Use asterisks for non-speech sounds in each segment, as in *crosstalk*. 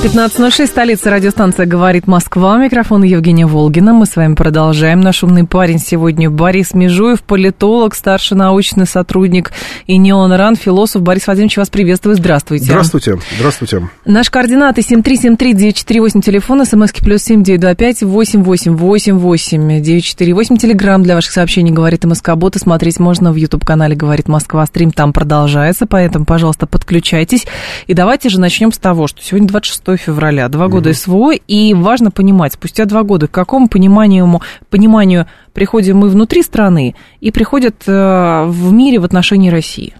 15.06, столица радиостанция «Говорит Москва». Микрофон Евгения Волгина. Мы с вами продолжаем. Наш умный парень сегодня Борис Межуев, политолог, старший научный сотрудник и Неон Ран, философ. Борис Владимирович, вас приветствую. Здравствуйте. Здравствуйте. Здравствуйте. Наши координаты 7373948, телефон, смски плюс 7925 888 948. Телеграмм для ваших сообщений «Говорит МСК Бота». Смотреть можно в YouTube-канале «Говорит Москва». Стрим там продолжается, поэтому, пожалуйста, подключайтесь. И давайте же начнем с того, что сегодня 26 февраля, два года угу. СВО, и важно понимать, спустя два года, к какому пониманию, пониманию приходим мы внутри страны и приходят э, в мире в отношении России?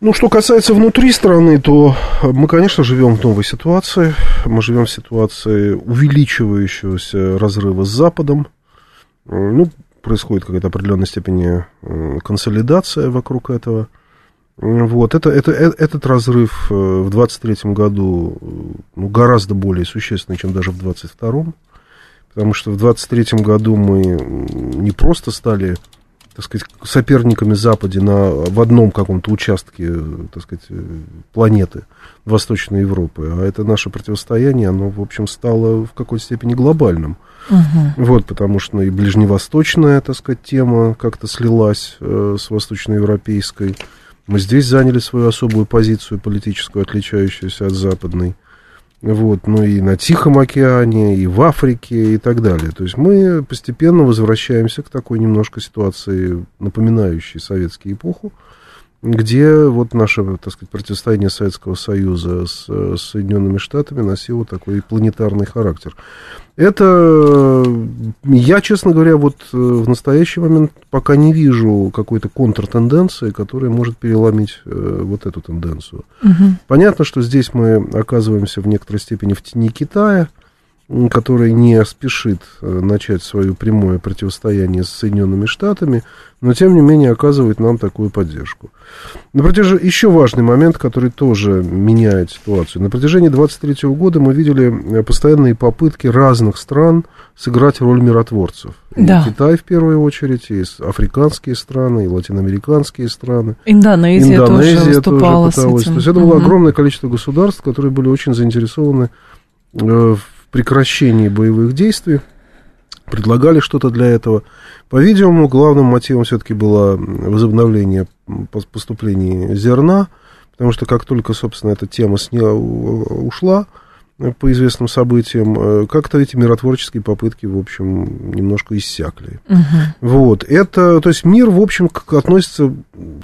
Ну, что касается внутри страны, то мы, конечно, живем в новой ситуации. Мы живем в ситуации увеличивающегося разрыва с Западом. Ну, происходит какая-то определенной степени консолидация вокруг этого. Вот, это, это, э, этот разрыв э, в 23 году ну, гораздо более существенный, чем даже в 22-м, потому что в 23 году мы не просто стали, так сказать, соперниками Западе на, в одном каком-то участке, так сказать, планеты Восточной Европы, а это наше противостояние, оно, в общем, стало в какой-то степени глобальным. Угу. Вот, потому что и ближневосточная, так сказать, тема как-то слилась э, с восточноевропейской, мы здесь заняли свою особую позицию политическую, отличающуюся от западной. Вот, ну и на Тихом океане, и в Африке, и так далее. То есть мы постепенно возвращаемся к такой немножко ситуации, напоминающей советскую эпоху где вот наше, так сказать, противостояние Советского Союза с, с Соединенными Штатами носило такой планетарный характер. Это, я, честно говоря, вот э, в настоящий момент пока не вижу какой-то контртенденции, которая может переломить э, вот эту тенденцию. Угу. Понятно, что здесь мы оказываемся в некоторой степени в тени Китая, который не спешит э, начать свое прямое противостояние с Соединенными Штатами, но тем не менее оказывает нам такую поддержку. На протяжении, еще важный момент, который тоже меняет ситуацию. На протяжении 23 года мы видели э, постоянные попытки разных стран сыграть роль миротворцев. Да. И Китай в первую очередь, и африканские страны, и латиноамериканские страны. Индонезия, Индонезия тоже выступала тоже пыталась. с этим. То есть это угу. было огромное количество государств, которые были очень заинтересованы э, в прекращении боевых действий, предлагали что-то для этого. По-видимому, главным мотивом все-таки было возобновление поступления зерна, потому что как только, собственно, эта тема сня... ушла, по известным событиям, э, как-то эти миротворческие попытки, в общем, немножко иссякли. Угу. Вот. Это, то есть мир, в общем, относится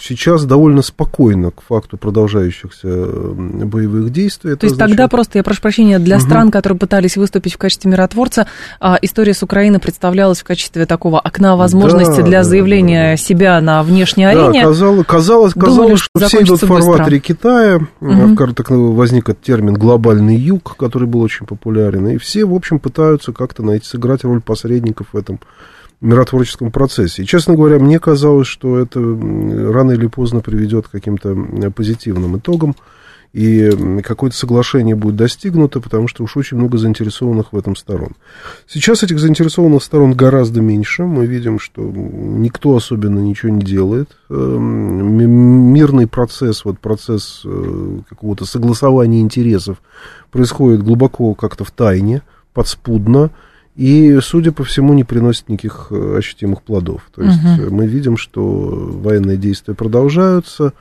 сейчас довольно спокойно к факту продолжающихся боевых действий. Это то есть означает... тогда просто, я прошу прощения, для угу. стран, которые пытались выступить в качестве миротворца, а, история с Украиной представлялась в качестве такого окна возможности да, для заявления да, себя на внешней арене. Да, казалось, казалось, казалось Думали, что, что все идут в фарватере Китая, угу. так возник этот термин «глобальный юг», который был очень популярен. И все, в общем, пытаются как-то найти, сыграть роль посредников в этом миротворческом процессе. И, честно говоря, мне казалось, что это рано или поздно приведет к каким-то позитивным итогам и какое-то соглашение будет достигнуто, потому что уж очень много заинтересованных в этом сторон. Сейчас этих заинтересованных сторон гораздо меньше. Мы видим, что никто особенно ничего не делает. Эм, мирный процесс, вот процесс э, какого-то согласования интересов происходит глубоко как-то в тайне, подспудно и, судя по всему, не приносит никаких э, ощутимых плодов. То есть угу. мы видим, что военные действия продолжаются,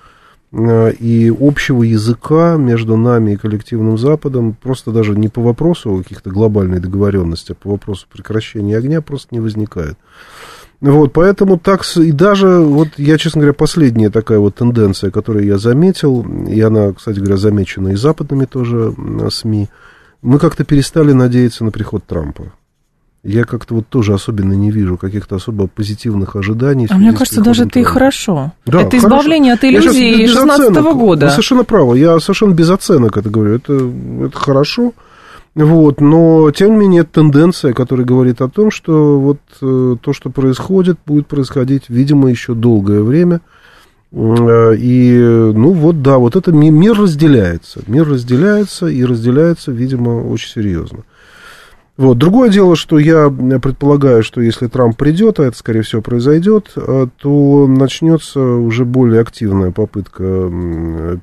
и общего языка между нами и коллективным Западом просто даже не по вопросу каких-то глобальной договоренности, а по вопросу прекращения огня просто не возникает. Вот, поэтому так, и даже, вот я, честно говоря, последняя такая вот тенденция, которую я заметил, и она, кстати говоря, замечена и западными тоже СМИ, мы как-то перестали надеяться на приход Трампа. Я как-то вот тоже особенно не вижу каких-то особо позитивных ожиданий. А мне кажется, даже это и хорошо. Да, это хорошо. избавление от без 16 оценок. года. Вы совершенно правы. Я совершенно без оценок это говорю. Это, это хорошо. Вот, но, тем не менее, это тенденция, которая говорит о том, что вот э, то, что происходит, будет происходить, видимо, еще долгое время. Э, И, ну вот, да, вот это ми- мир разделяется. Мир разделяется и разделяется, видимо, очень серьезно. Вот. Другое дело, что я предполагаю, что если Трамп придет, а это, скорее всего, произойдет, э, то начнется уже более активная попытка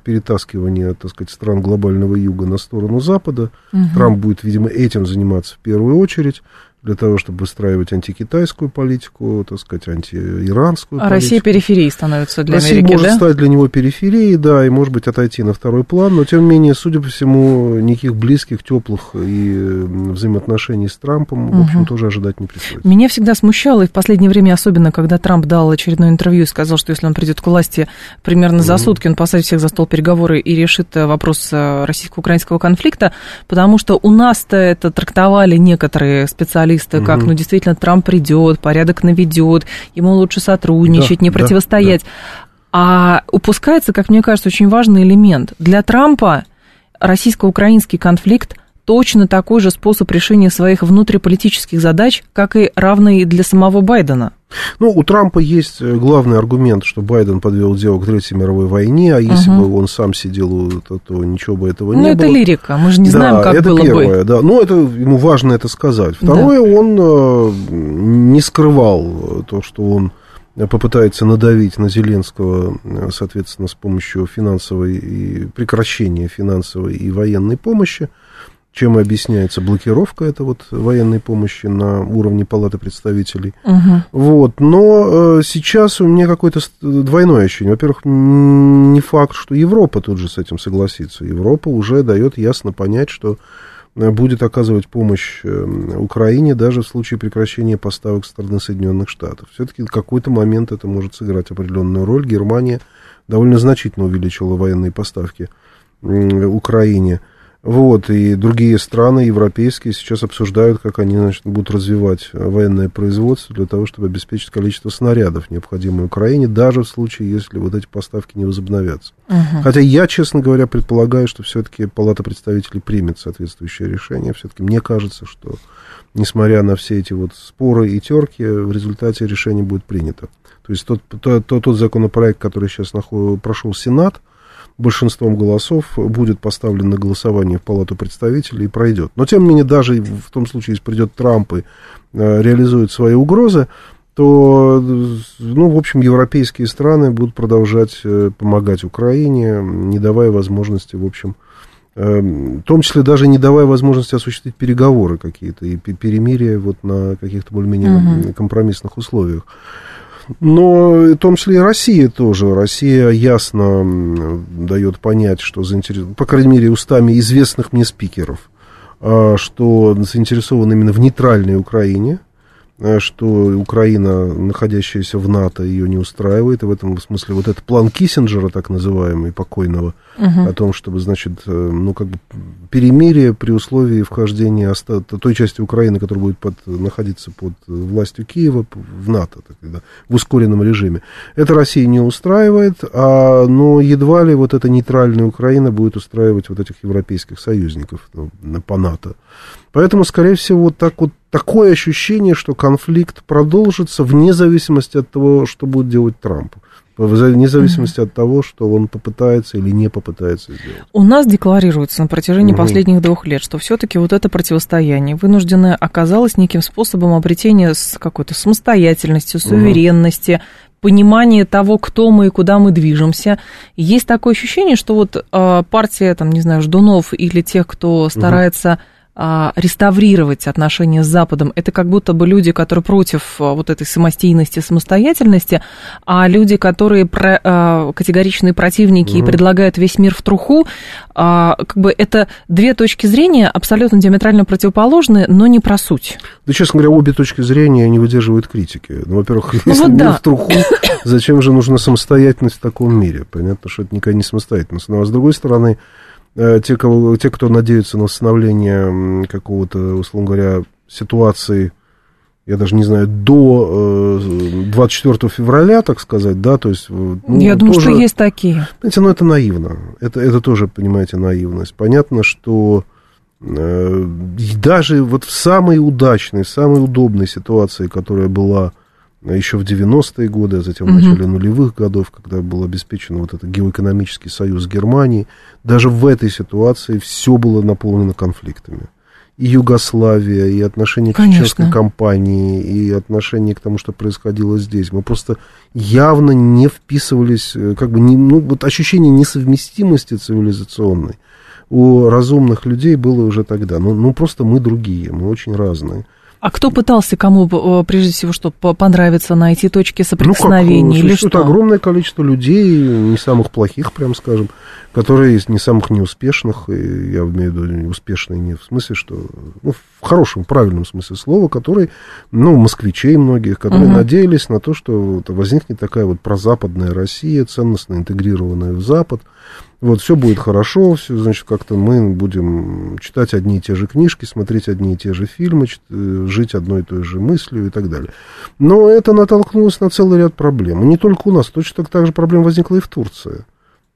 перетаскивания, так сказать, стран глобального юга на сторону Запада. Трамп будет, видимо, этим заниматься в первую очередь, для того, чтобы выстраивать антикитайскую политику, так сказать, антииранскую А политику. Россия периферией становится для Россия Америки, может да? стать для него периферией, да, и может быть отойти на второй план, но тем не менее, судя по всему, никаких близких, теплых и взаимоотношений с Трампом, в общем, тоже ожидать не приходится. Меня всегда смущало, и в последнее время особенно, когда Трамп дал очередное интервью и сказал, что если он придет к власти примерно за сутки, он посадит всех за стол переговоры и решит э, вопрос э, российско-украинского конфликта, потому что у нас-то это трактовали некоторые специалисты, как, ну, действительно, Трамп придет, порядок наведет, ему лучше сотрудничать, Да, не да, противостоять. А упускается, как мне кажется, очень важный элемент. Для Трампа российско-украинский конфликт точно такой же способ решения своих внутриполитических задач, как и равный для самого Байдена. Ну, у Трампа есть э, главный аргумент, что Байден подвел дело к Третьей мировой войне, а если бы он сам сидел, то, то ничего бы этого Ну, не это было. лирика, мы же не знаем, да, как это было первое, бы. да. Ну, это ему важно это сказать. Второе, он э, не скрывал то, что он попытается надавить на Зеленского, э, соответственно, с помощью финансовой и прекращения финансовой и военной помощи, чем объясняется блокировка этой вот военной помощи на уровне Палаты представителей. Мгм. Вот, но э, сейчас у меня какое-то двойное ощущение. Во-первых, не факт, что Европа тут же с этим согласится. Европа уже дает ясно понять, что э, будет оказывать помощь э, Украине даже в случае прекращения поставок со стороны Соединенных Штатов. Все-таки в какой-то момент это может сыграть определенную роль. Германия довольно значительно увеличила военные поставки Украине. Вот, и другие страны европейские сейчас обсуждают, как они значит, будут развивать военное производство для того, чтобы обеспечить количество снарядов, необходимое Украине, даже в случае, если вот эти поставки не возобновятся. Хотя я, честно говоря, предполагаю, что все-таки Палата представителей примет соответствующее решение. Все-таки мне кажется, что, несмотря на все эти вот споры и терки, в результате решение будет принято. То есть тот, тот, тот, законопроект, который сейчас нахо- прошел Сенат, большинством голосов будет поставлен на голосование в Палату представителей и пройдет. Но, тем не менее, даже в том случае, если придет Трамп и э, реализует свои угрозы, то, ну, в общем, европейские страны будут продолжать э, помогать Украине, не давая возможности, в общем, э, в том числе даже не давая возможности осуществить переговоры какие-то и пе- перемирие вот на каких-то более-менее компромиссных условиях. Но в том числе и Россия тоже. Россия ясно дает понять, что заинтересована, по крайней мере, устами известных мне спикеров, а, что заинтересована именно в нейтральной Украине, что Украина, находящаяся в НАТО, ее не устраивает. И в этом смысле вот этот план Киссинджера, так называемый, покойного, о том, чтобы, значит, э, ну, как бы перемирие при условии вхождения оста- той части Украины, которая будет под, находиться под властью Киева, в НАТО, так, да, в ускоренном режиме. Это Россия не устраивает, а, но едва ли вот эта нейтральная Украина будет устраивать вот этих европейских союзников ну, по НАТО. Поэтому, скорее всего, так вот такое ощущение, что конфликт продолжится вне зависимости от того, что будет делать Трамп. Вне зависимости от того, что он попытается или не попытается сделать. У нас декларируется на протяжении Мгм. последних двух лет, что все-таки вот это противостояние вынужденное оказалось неким способом обретения какой-то самостоятельности, суверенности, понимания того, кто мы и куда мы движемся. Есть такое ощущение, что вот э, партия, там, не знаю, ждунов или тех, кто старается а, реставрировать отношения с Западом, это как будто бы люди, которые против а, вот этой самостийности, самостоятельности, а люди, которые про- а, категоричные противники и предлагают весь мир в труху, а, как бы это две точки зрения абсолютно диаметрально противоположные, но не про суть. Да, честно говоря, обе точки зрения не выдерживают критики. Ну, во-первых, если вот мир да. в труху, зачем же нужна самостоятельность в таком мире? Понятно, что это никогда не самостоятельность. Но, а с другой стороны, те, кого, те кто надеются на восстановление какого-то, условно говоря, ситуации я даже не знаю, до 24 февраля, так сказать, да, то есть... Ну, я думаю, тоже, что есть такие. Знаете, ну это наивно, это, это тоже, понимаете, наивность. Понятно, что э, даже вот в самой удачной, самой удобной ситуации, которая была еще в 90-е годы, а затем в начале нулевых годов, когда был обеспечен вот этот геоэкономический союз Германии, даже в этой ситуации все было наполнено конфликтами и Югославия, и отношение Конечно. к чеченской компании, и отношение к тому, что происходило здесь. Мы просто явно не вписывались, э, как бы, не, ну, вот ощущение несовместимости цивилизационной у разумных людей было уже тогда. Ну, ну просто мы другие, мы очень разные. А кто пытался кому, э, прежде всего, что понравится, найти точки соприкосновения ну, как, или что? огромное количество людей, не самых плохих, прям скажем, которые из не самых неуспешных, и я имею в виду успешные не в смысле, что, ну, в хорошем, правильном смысле слова, которые, ну, москвичей многих, которые угу. надеялись на то, что возникнет такая вот прозападная Россия, ценностно интегрированная в Запад, вот, все будет хорошо, все, значит, как-то мы будем читать одни и те же книжки, смотреть одни и те же фильмы, э, жить одной и той же мыслью и так далее. Но это натолкнулось на целый ряд проблем. И не только у нас, точно так же проблем возникла и в Турции.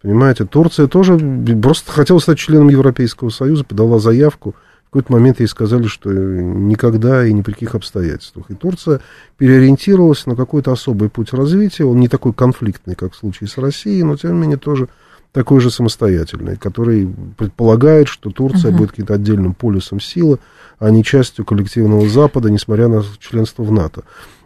Понимаете, Турция тоже просто хотела стать членом Европейского Союза, подала заявку. В какой-то момент ей сказали, что никогда и ни при каких обстоятельствах. И Турция переориентировалась на какой-то особый путь развития. Он не такой конфликтный, как в случае с Россией, но тем не менее тоже такой же самостоятельный, который предполагает, что Турция uh-huh. будет каким-то отдельным полюсом силы, а не частью коллективного Запада, несмотря на членство в НАТО.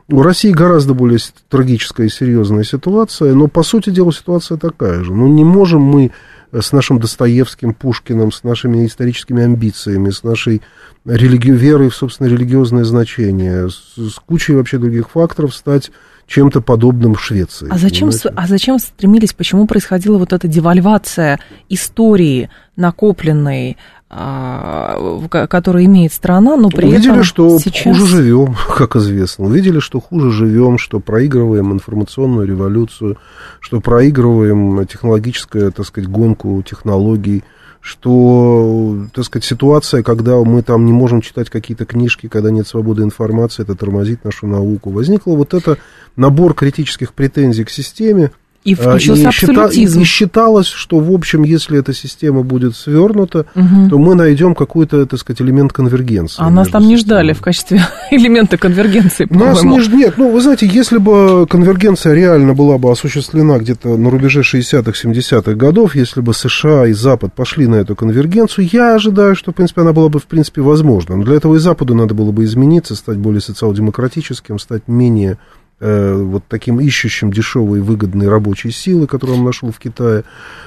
У России гораздо более трагическая и серьезная ситуация, но, по сути дела, ситуация такая же. Ну, не можем мы с нашим Достоевским, Пушкиным, с нашими историческими амбициями, с нашей религи... верой в, собственно, религиозное значение, с, с кучей вообще других факторов стать чем-то подобным в Швеции. А зачем, а зачем стремились, почему происходила вот эта девальвация истории накопленной, а, которую имеет страна, но при Увидели, этом что сейчас... хуже живем, *laughs* как известно. Увидели, что хуже живем, что проигрываем информационную революцию, что проигрываем технологическую, так сказать, гонку технологий, что, так сказать, ситуация, когда мы там не можем читать какие-то книжки, когда нет свободы информации, это тормозит нашу науку. Возникла вот это набор критических претензий к системе, и включился и, счита, и, и считалось, что, в общем, если эта система будет свернута, угу. то мы найдем какой-то, так сказать, элемент конвергенции. А нас там не ждали в качестве *laughs* элемента конвергенции, Нас не. Нет, ну, вы знаете, если бы конвергенция реально была бы осуществлена где-то на рубеже 60-х, 70-х годов, если бы США и Запад пошли на эту конвергенцию, я ожидаю, что, в принципе, она была бы, в принципе, возможна. Но для этого и Западу надо было бы измениться, стать более социал-демократическим, стать менее Э, вот таким ищущим дешевые выгодные рабочие силы, которые он нашел в Китае.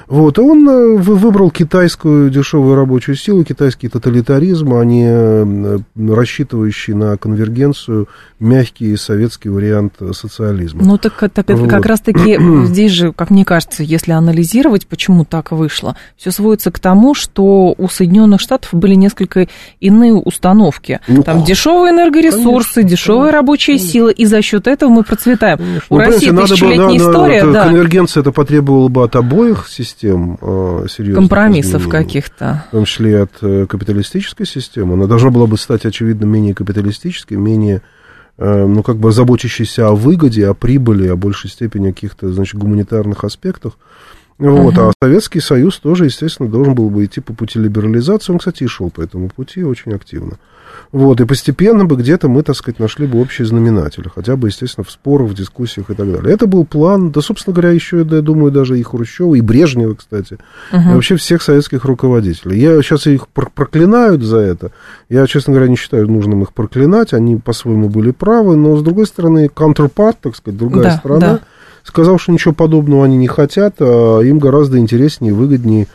Вот, и он э, выбрал китайскую дешевую рабочую силу, китайский тоталитаризм, а не э, рассчитывающий на конвергенцию мягкий советский вариант социализма. Ну, так, так вот. как раз-таки *clears throat* здесь же, как мне кажется, если анализировать, почему так вышло, все сводится к тому, что у Соединенных Штатов были несколько иные установки. Ну, Там дешевые энергоресурсы, конечно, дешевая конечно, рабочая конечно. сила, и за счет этого мы процветаем. Конечно. У ну, России тысячелетняя история, да. Конвергенция это потребовала бы от обоих систем э, серьезных Компромиссов каких-то. В том числе от э, капиталистической системы. Она должна была бы стать, очевидно, менее капиталистической, менее э, ну, как бы заботящейся о выгоде, о прибыли, о большей степени каких-то, значит, гуманитарных аспектах. Вот, uh-huh. А Советский Союз тоже, естественно, должен был бы идти по пути либерализации. Он, кстати, и шел по этому пути очень активно. Вот, и постепенно бы где-то мы, так сказать, нашли бы общий знаменатель, хотя бы, естественно, в спорах, в дискуссиях и так далее. Это был план, да, собственно говоря, еще, я думаю, даже и Хрущева, и Брежнева, кстати, uh-huh. и вообще всех советских руководителей. Я сейчас их проклинают за это. Я, честно говоря, не считаю нужным их проклинать, они по-своему были правы, но, с другой стороны, counterpart, так сказать, другая да, сторона, да. Сказал, что ничего подобного они не хотят, а им гораздо интереснее и выгоднее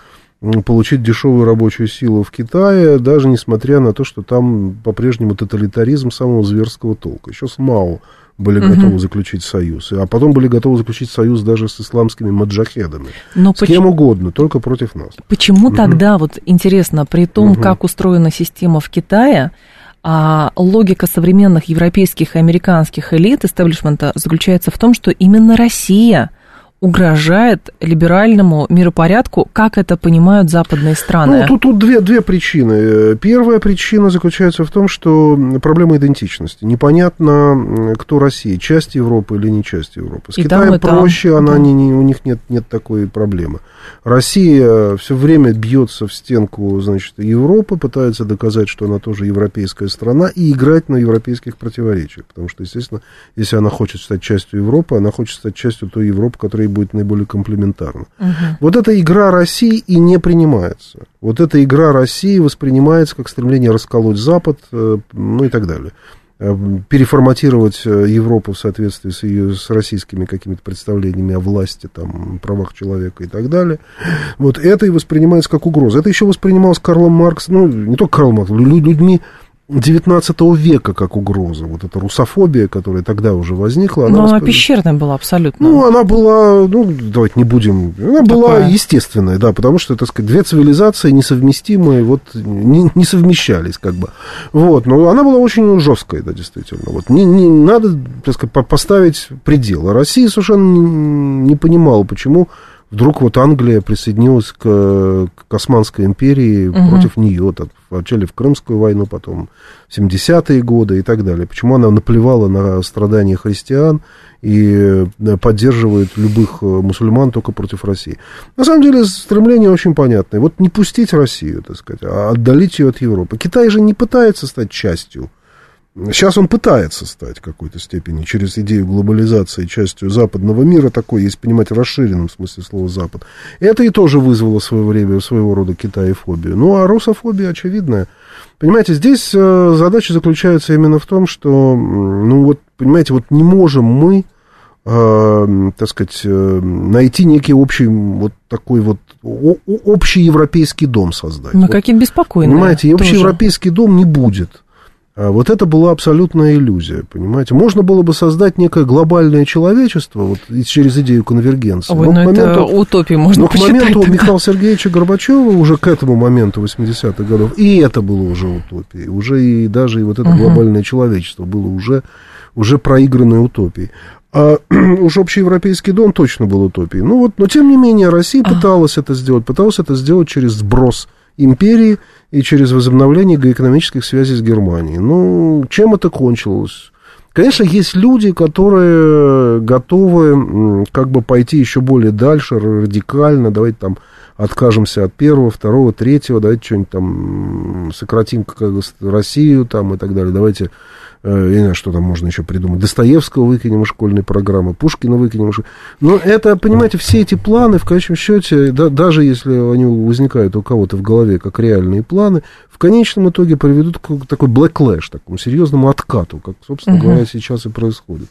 получить дешевую рабочую силу в Китае, даже несмотря на то, что там по-прежнему тоталитаризм самого зверского толка. Еще с Мао были угу. готовы заключить союз, а потом были готовы заключить союз даже с исламскими маджахедами. Но с почему... кем угодно, только против нас. Почему угу. тогда, вот интересно, при том, угу. как устроена система в Китае, а логика современных европейских и американских элит, истеблишмента, заключается в том, что именно Россия угрожает либеральному миропорядку, как это понимают западные страны? Ну, тут, тут две, две причины. Первая причина заключается в том, что проблема идентичности. Непонятно, кто Россия, часть Европы или не часть Европы. С И Китаем там, и там. проще, она Да. не, не- у них нет, нет такой проблемы. Россия все время бьется в стенку, значит, Европы, пытается доказать, что она тоже европейская страна, и играть на европейских противоречиях. Потому что, естественно, если она хочет стать частью Европы, она хочет стать частью той Европы, которая ей будет наиболее комплементарна. Вот эта игра России и не принимается. Вот эта игра России воспринимается как стремление расколоть Запад, э, ну и так далее. Э, Переформатировать э, Европу в соответствии с ее с российскими какими-то представлениями о власти, там, правах человека и так далее. Вот это и воспринимается как угроза. Это еще воспринималось Карлом Марксом, ну, не только Карлом Марксом, лю- людьми 19 века как угроза. Вот эта русофобия, которая тогда уже возникла, Но она воспри- пещерная была абсолютно. ну, она была, ну, давайте не будем, она была Такая. естественная, да, потому что, так сказать, две цивилизации несовместимые, вот, не, не совмещались, как бы. Вот, но она была очень жесткая, да, действительно. Вот, не, не надо, так сказать, по- поставить предел. А Россия совершенно не, не понимала, почему вдруг вот Англия присоединилась к, к Османской империи против нее, так, вначале в Крымскую войну, потом в 70-е годы и так далее. Почему она наплевала на страдания христиан и э, поддерживает любых э, мусульман только против России. На самом деле стремление очень понятное. Вот не пустить Россию, так сказать, а отдалить ее от Европы. Китай же не пытается стать частью Сейчас он пытается стать в какой-то степени через идею глобализации частью западного мира, такой, если понимать, в расширенном смысле слова Запад. Это и тоже вызвало в свое время своего рода китаефобию. Ну, а русофобия очевидная. Понимаете, здесь э, задача заключается именно в том, что, ну вот, понимаете, вот не можем мы, э, так сказать, э, найти некий общий вот такой вот общий европейский дом создать. Мы Вот какие-то беспокойные. Понимаете, и тоже. общеевропейский дом не будет. А Вот это была абсолютная иллюзия, понимаете. Можно было бы создать некое глобальное человечество вот, через идею конвергенции. Ой, Но ну к это моменту- утопии можно но к моменту тогда. Михаила Сергеевича Горбачева, уже к этому моменту 80-х годов, и это было уже утопией. Уже и даже и вот это глобальное человечество было уже, уже проигранной утопией. А *clears throat* уж общеевропейский дом точно был утопией. Ну вот, но тем не менее Россия пыталась это сделать, пыталась это сделать через сброс империи и через возобновление экономических связей с Германией. Ну, чем это кончилось? Конечно, есть люди, которые готовы как бы пойти еще более дальше, радикально, давайте там откажемся от первого, второго, третьего, давайте что-нибудь там сократим как Россию там и так далее, давайте, э, я не знаю, что там можно еще придумать, Достоевского выкинем из школьной программы, Пушкина выкинем из Но это, понимаете, все эти планы, в конечном счете, да- даже если они возникают у кого-то в голове как реальные планы, в конечном итоге приведут к такой blacklash, такому серьезному откату, как, собственно Мгм. говоря, сейчас и происходит.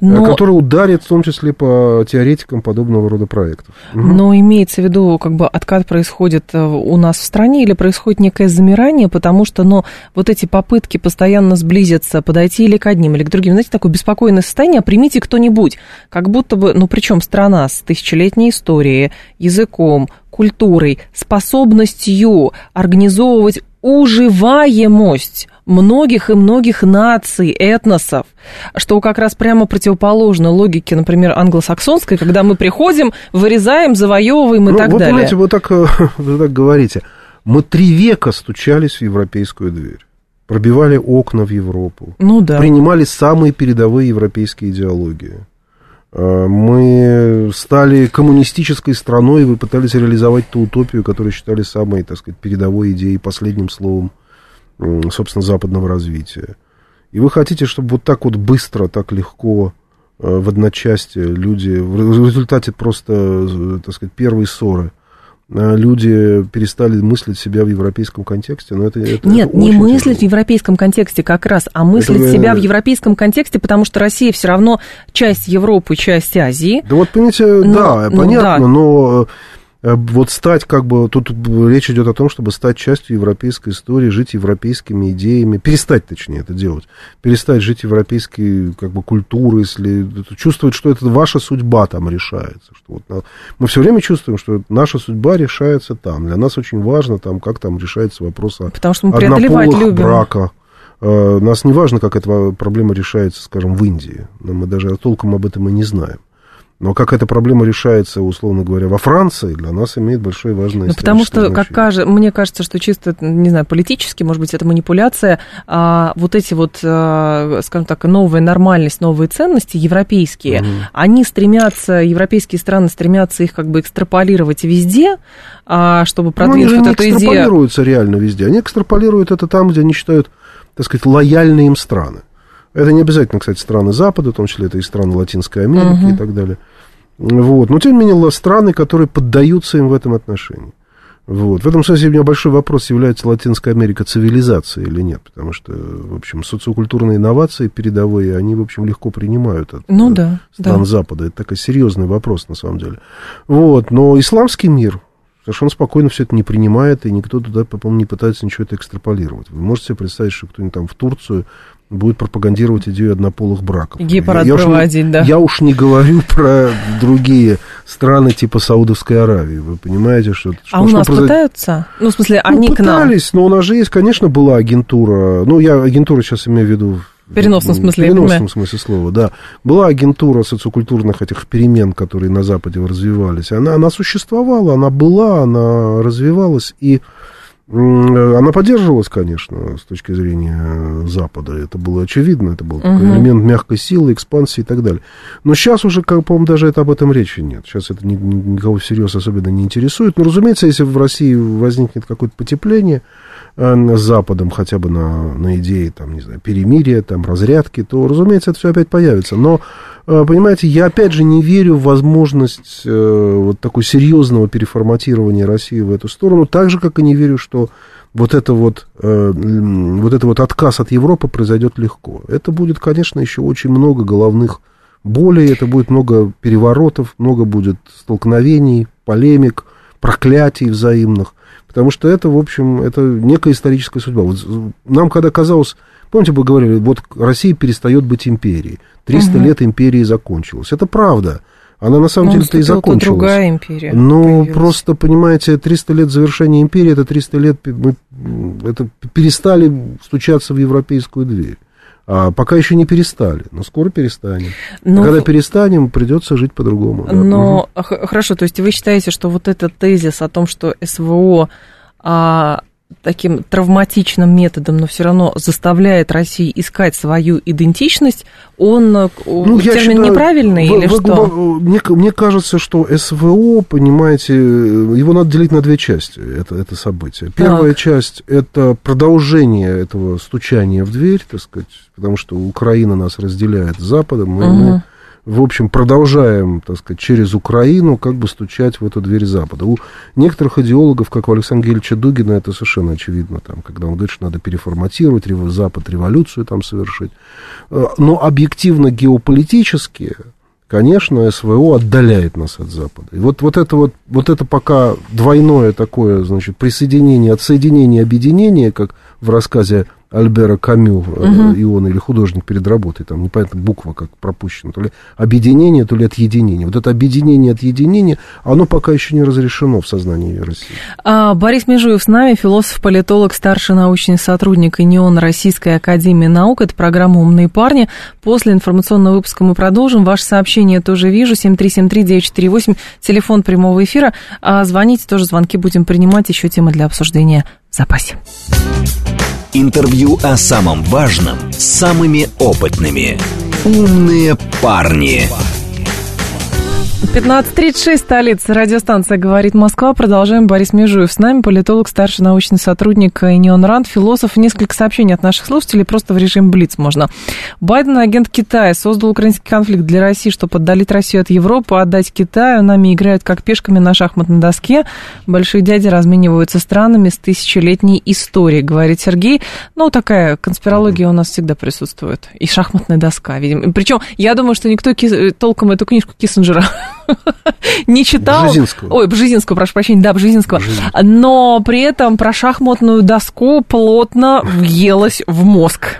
Но- Э, Который ударит в том числе по теоретикам подобного рода проектов. Но имеется в виду, как бы откат происходит э, у нас в стране или происходит некое замирание, потому что, ну, вот эти попытки постоянно сблизиться, подойти или к одним, или к другим, знаете, такое беспокойное состояние, а примите кто-нибудь, как будто бы, ну, причем страна с тысячелетней историей, языком, культурой, способностью организовывать уживаемость многих и многих наций, этносов, что как раз прямо противоположно логике, например, англосаксонской, когда мы приходим, вырезаем, завоевываем и Ну, так вот, далее. понимаете, вы так, э, *laughs* вы так говорите. Мы три века стучались в европейскую дверь. Пробивали окна в Европу. Ну да. Принимали самые передовые европейские идеологии. Э, Мы стали коммунистической страной, и вы пытались реализовать ту утопию, которую считали самой, так сказать, передовой идеей, последним словом, собственно, западного развития. И вы хотите, чтобы вот так вот быстро, так легко э, в одночасье люди, в результате просто, э, так сказать, первой ссоры, э, люди перестали мыслить себя в европейском контексте, но это, это Нет, это не мыслить в тяжело. европейском контексте как раз, а мыслить Это, себя в европейском контексте, потому что Россия все равно часть Европы, часть Азии. Да вот, понимаете, Ну, да, ну понятно, да. но вот стать как бы, тут речь идет о том, чтобы стать частью европейской истории, жить европейскими идеями, перестать, точнее, это делать, перестать жить европейской как бы культурой, если чувствовать, что это ваша судьба там решается, что вот мы все время чувствуем, что наша судьба решается там, для нас очень важно там, как там решается вопрос о Потому что мы преодолевать однополых любим. брака. Э, Нас не важно, как эта проблема решается, скажем, в Индии. Но мы даже толком об этом и не знаем. Но как эта проблема решается, условно говоря, во Франции, для нас имеет большое важное Ну, потому что, как каже, мне кажется, что чисто, не знаю, политически, может быть, это манипуляция, а вот эти вот, а, скажем так, новая нормальность, новые ценности европейские, Мгм. они стремятся, европейские страны стремятся их как бы экстраполировать везде, а, чтобы Ну, они продвинуть же вот эту идею. экстраполируются реально везде. Они экстраполируют это там, где они считают, так сказать, лояльные им страны. Это не обязательно, кстати, страны Запада, в том числе это и страны Латинской Америки Мгм. и так далее. Вот. Но, тем не менее, страны, которые поддаются им в этом отношении. Вот. В этом смысле у меня большой вопрос, является Латинская Америка цивилизацией или нет, потому что, в общем, социокультурные инновации передовые, они, в общем, легко принимают от Ну э, да, стран да. Запада. Это такой серьезный вопрос, на самом деле. Вот. Но исламский мир совершенно спокойно все это не принимает, и никто туда, по-моему, не пытается ничего это экстраполировать. Вы можете себе представить, что кто-нибудь там в Турцию будет пропагандировать идею однополых браков. Гей-парад не- проводить, да. Я уж не говорю *laughs* про другие страны типа Саудовской Аравии. Вы понимаете, что... А что- у нас произойдет? пытаются? Ну, в смысле, Ну, они к нам. пытались, но у нас же есть, конечно, была агентура. Ну, я агентура сейчас имею в виду... В переносном смысле, В переносном смысле слова, да. Была агентура социокультурных этих перемен, которые на Западе развивались. Она, она существовала, она была, она развивалась, и она поддерживалась, конечно, с точки зрения Запада. Это было очевидно, это был такой Мгм. элемент мягкой силы, экспансии и так далее. Но сейчас уже, как, по-моему, даже это об этом речи нет. Сейчас это ни- ни- никого всерьез особенно не интересует. Но, разумеется, если в России возникнет какое-то потепление э, с Западом, хотя бы на, на идее, там, не знаю, перемирия, там, разрядки, то, разумеется, это все опять появится. Но, э, понимаете, я опять же не верю в возможность э, вот такой серьезного переформатирования России в эту сторону, так же, как и не верю, что вот это вот, э, вот это вот отказ от Европы произойдет легко. Это будет, конечно, еще очень много головных болей, это будет много переворотов, много будет столкновений, полемик, проклятий взаимных. Потому что это, в общем, это некая историческая судьба. Вот нам, когда казалось, помните, вы говорили, вот Россия перестает быть империей. 300 Мгм. лет империи закончилась. Это правда. Она на самом Ну, деле-то и закончилась. другая империя. Но появилась. Ну, просто, понимаете, 300 лет завершения империи, это 300 лет мы это перестали стучаться в европейскую дверь. А пока еще не перестали, но скоро перестанем. Но- А когда перестанем, придется жить по-другому. да. Но х- хорошо, то есть вы считаете, что вот этот тезис о том, что СВО а, таким травматичным методом, но все равно заставляет Россию искать свою идентичность, он э, Ну, термин считаю, неправильный вы- или вы что? глубоко- Мне, мне кажется, что СВО, понимаете, его надо делить на две части, это, это событие. Первая Так. часть – это продолжение этого стучания в дверь, так сказать, потому что Украина нас разделяет с Западом, мы, мы, Мгм. В общем, продолжаем, так сказать, через Украину как бы стучать в эту дверь Запада. У некоторых идеологов, как у Александра Гельевича Дугина, это совершенно очевидно, там, когда он говорит, что надо переформатировать Запад, революцию там совершить. Э, Но объективно геополитически, конечно, СВО отдаляет нас от Запада. И вот, вот, это вот, вот это пока двойное такое, значит, присоединение, отсоединение, объединение, как в рассказе Альбера Камю, Мгм. и он или художник перед работой, там непонятно буква как пропущена, то ли объединение, то ли отъединение. Вот это объединение, отъединение, оно пока еще не разрешено в сознании России. А, Борис Межуев с нами, философ-политолог, старший научный сотрудник ИНИОН Российской Академии Наук. Это программа «Умные парни». После информационного выпуска мы продолжим. Ваше сообщение тоже вижу. 7373948, телефон прямого эфира. А, звоните, тоже звонки будем принимать. Еще темы для обсуждения запасе. Интервью о самом важном с самыми опытными. «Умные парни». 15.36, столица, радиостанция «Говорит Москва». Продолжаем. Борис Межуев с нами, политолог, старший научный сотрудник ИНИОН РАНД, философ. Несколько сообщений от наших слушателей, просто в режим Блиц можно. Байден, агент Китая, создал украинский конфликт для России, чтобы отдалить Россию от Европы, отдать Китаю. Нами играют как пешками на шахматной доске. Большие дяди размениваются странами с тысячелетней историей, говорит Сергей. Ну, такая конспирология у нас всегда присутствует. И шахматная доска, видимо. Причем, я думаю, что никто толком эту книжку Киссинджера *laughs* *laughs* не читал. Бжезинского. Ой, Бжезинского, прошу прощения, да, Бжезинского. Но при этом про шахматную доску плотно въелась в мозг.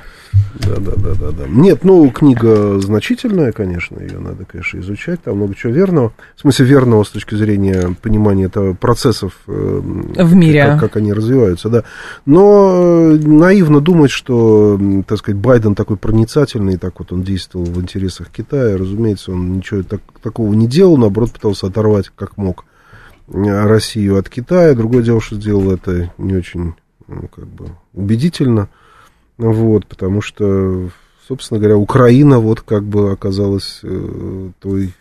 Да, да, да, да, да. Нет, ну, книга значительная, конечно, ее надо, конечно, изучать, там много чего верного. В смысле, верного с точки зрения понимания этого процессов э, В мире. Как, как они развиваются, да. Но э, наивно думать, что, так сказать, Байден такой проницательный, так вот он действовал в интересах Китая. Разумеется, он ничего так- такого не делал, наоборот, пытался оторвать как мог э, Россию от Китая. Другое дело, что сделал это не очень, ну, как бы, убедительно. Вот, потому что, собственно говоря, Украина вот как бы оказалась э, той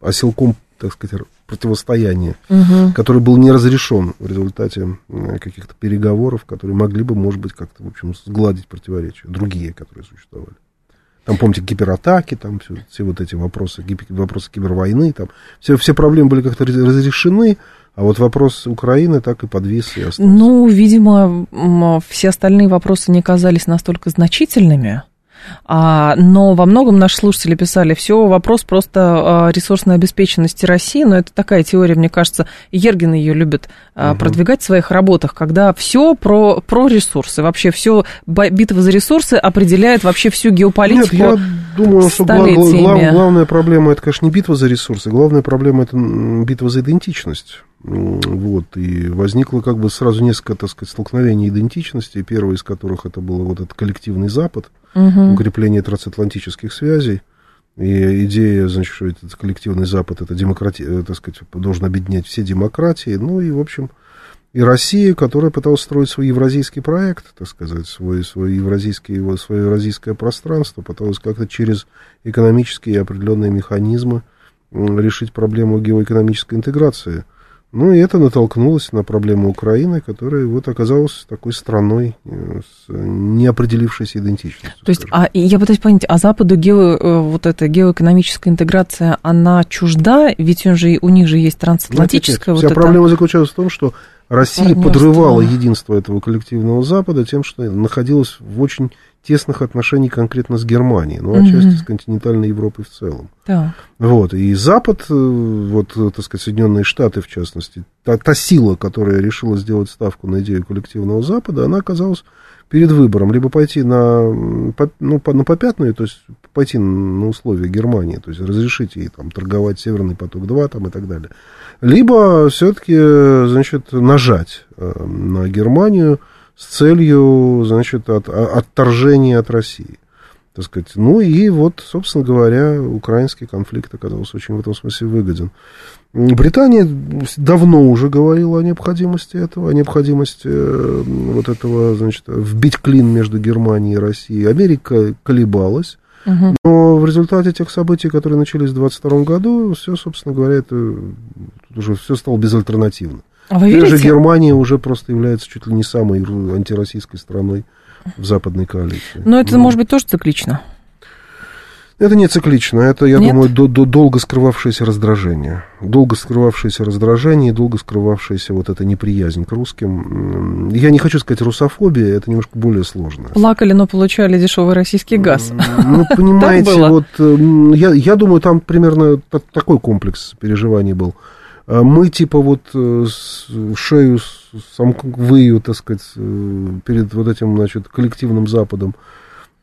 оселком, так сказать, противостояния, который был не разрешен в результате э, каких-то переговоров, которые могли бы, может быть, как-то, в общем, сгладить противоречия, другие, которые существовали. Там, помните, кибератаки, там все, все вот эти вопросы, гип- вопросы кибервойны, там все, все проблемы были как-то раз- разрешены, а вот вопрос Украины так и подвис и остался. Ну, видимо, все остальные вопросы не казались настолько значительными. А, но во многом наши слушатели писали, все, вопрос просто а, ресурсной обеспеченности России, но это такая теория, мне кажется, Ергин ее любит а, продвигать в своих работах, когда все про, про ресурсы, вообще все битва за ресурсы определяет вообще всю геополитику. Нет, я думаю, что гла- гла- столетиями. глав- главная проблема это, конечно, не битва за ресурсы, главная проблема это битва за идентичность. Вот, и возникло как бы сразу несколько, так сказать, столкновений идентичности, первое из которых это был вот этот коллективный Запад, укрепление трансатлантических связей, и идея, значит, что этот коллективный Запад, это демократи... э, так сказать, должен объединять все демократии, ну и, в общем, и Россия, которая пыталась строить свой евразийский проект, так сказать, свой, свой евразийский, его- свое евразийское пространство, пыталась как-то через экономические определенные механизмы решить проблему геоэкономической интеграции. Ну, и это натолкнулось на проблему Украины, которая вот оказалась такой страной э, с неопределившейся идентичностью. То есть, скажем. а, я пытаюсь понять, а Западу гео, э, вот эта геоэкономическая интеграция, она чужда? Ведь он же, у них же есть Нет, нет, нет. трансатлантическая вот Вся эта... проблема заключалась в том, что Россия подрывала единство этого коллективного Запада тем, что находилась в очень тесных отношениях конкретно с Германией, ну, отчасти Мгм. с континентальной Европой в целом. Да. Вот, и Запад, э, вот, э, так сказать, Соединенные Штаты, в частности, та, та сила, которая решила сделать ставку на идею коллективного Запада, она оказалась перед выбором, либо пойти на, по- ну, по- на попятную, то есть пойти на условия Германии, то есть разрешить ей там торговать Северный поток-2 там, и так далее, либо все-таки, значит, нажать э, на Германию с целью, значит, от, о- отторжения от России так сказать. Ну и вот, собственно говоря, украинский конфликт оказался очень в этом смысле выгоден. Британия давно уже говорила о необходимости этого, о необходимости э, вот этого, значит, вбить клин между Германией и Россией. Америка колебалась, Мгм. но в результате тех событий, которые начались в 22 году, все, собственно говоря, это уже все стало безальтернативно. А вы Теперь же верите? Германия уже просто является чуть ли не самой антироссийской страной в западной коалиции. Но это Ну, может быть тоже циклично. Это не циклично, это, я Нет? думаю, до- до- долго скрывавшееся раздражение. Долго скрывавшееся раздражение и долго скрывавшаяся вот эта неприязнь к русским. Я не хочу сказать русофобия, это немножко более сложно. Плакали, но получали дешевый российский газ. *laughs* Ну, понимаете, вот м, я, я думаю, там примерно та- такой комплекс переживаний был. А Мы типа вот э, шею сомквыю, так сказать, э, перед вот этим, значит, коллективным Западом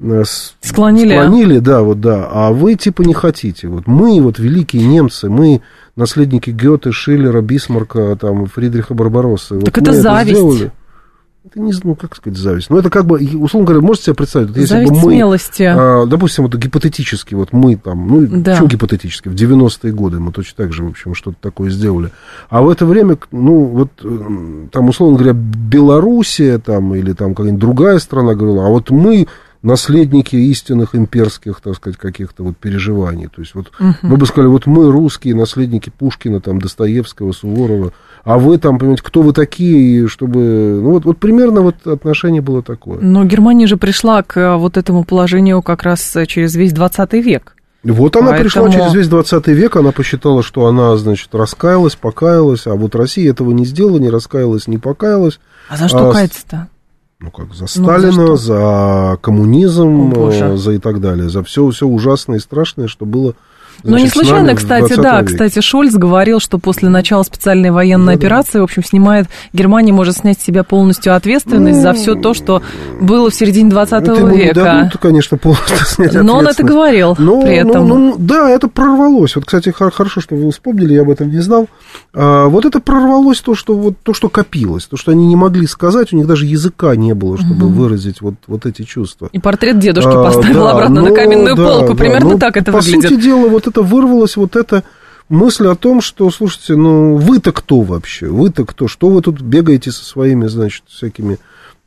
э, Склонили. Склонили, да, вот да. А вы типа не хотите. Вот мы, вот великие немцы, мы наследники Гёте, Шиллера, Бисмарка, там, Фридриха Барбароссы. Вот Так это мы зависть. сделали. Это не, ну, как сказать, зависть. Ну, это как бы, условно говоря, можете себе представить, вот если Зависть бы мы, смелости. а, допустим, вот гипотетически, вот мы там, ну, Да. почему гипотетически, в 90-е годы мы точно так же, в общем, что-то такое сделали. А в это время, ну, вот, э, там, условно говоря, Белоруссия там, или там какая-нибудь другая страна говорила, а вот мы наследники истинных имперских, так сказать, каких-то вот переживаний. То есть вот мы бы сказали, вот мы русские, наследники Пушкина, там, Достоевского, Суворова, а вы там, понимаете, кто вы такие, чтобы... Ну, вот, вот примерно вот отношение было такое. Но Германия же пришла к э, вот этому положению как раз э, через весь 20 век. Вот она Поэтому- пришла через весь 20 век, она посчитала, что она, значит, раскаялась, покаялась, а вот Россия этого не сделала, не раскаялась, не покаялась. А за что А, каяться-то? Ну как, за Ну, за Сталина, что? за, коммунизм, О, Боже. э, за и так далее, за все, все ужасное и страшное, что было Ну, не случайно, кстати, 20 да, веке. кстати, Шольц говорил, что после начала специальной военной Ну да. операции, в общем, снимает, Германия может снять с себя полностью ответственность за все то, что было в середине 20 Это века. дадут, конечно, полностью *laughs* снять Но он это говорил Ну, при ну, этом. ну, да, это прорвалось. Вот, кстати, хор- хорошо, что вы вспомнили, я об этом не знал. А, вот это прорвалось то, что вот то, что копилось, то, что они не могли сказать, у них даже языка не было, чтобы выразить вот, вот эти чувства. И портрет дедушки А, поставил да, обратно на ну, каменную да, полку. да, Примерно ну, так это по выглядит. сути дела, вот это вырвалось, вот эта мысль о том, что, слушайте, ну, вы-то кто вообще? Вы-то кто? Что вы тут бегаете со своими, значит, всякими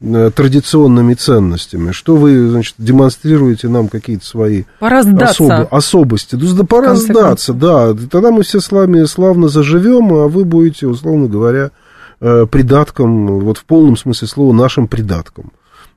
э, традиционными ценностями? Что вы, значит, демонстрируете нам какие-то свои Пора особо- особости? Ну, да пора сдаться, да. Тогда мы все с вами славно заживем, а вы будете, условно говоря, э, придатком, вот в полном смысле слова, нашим придатком.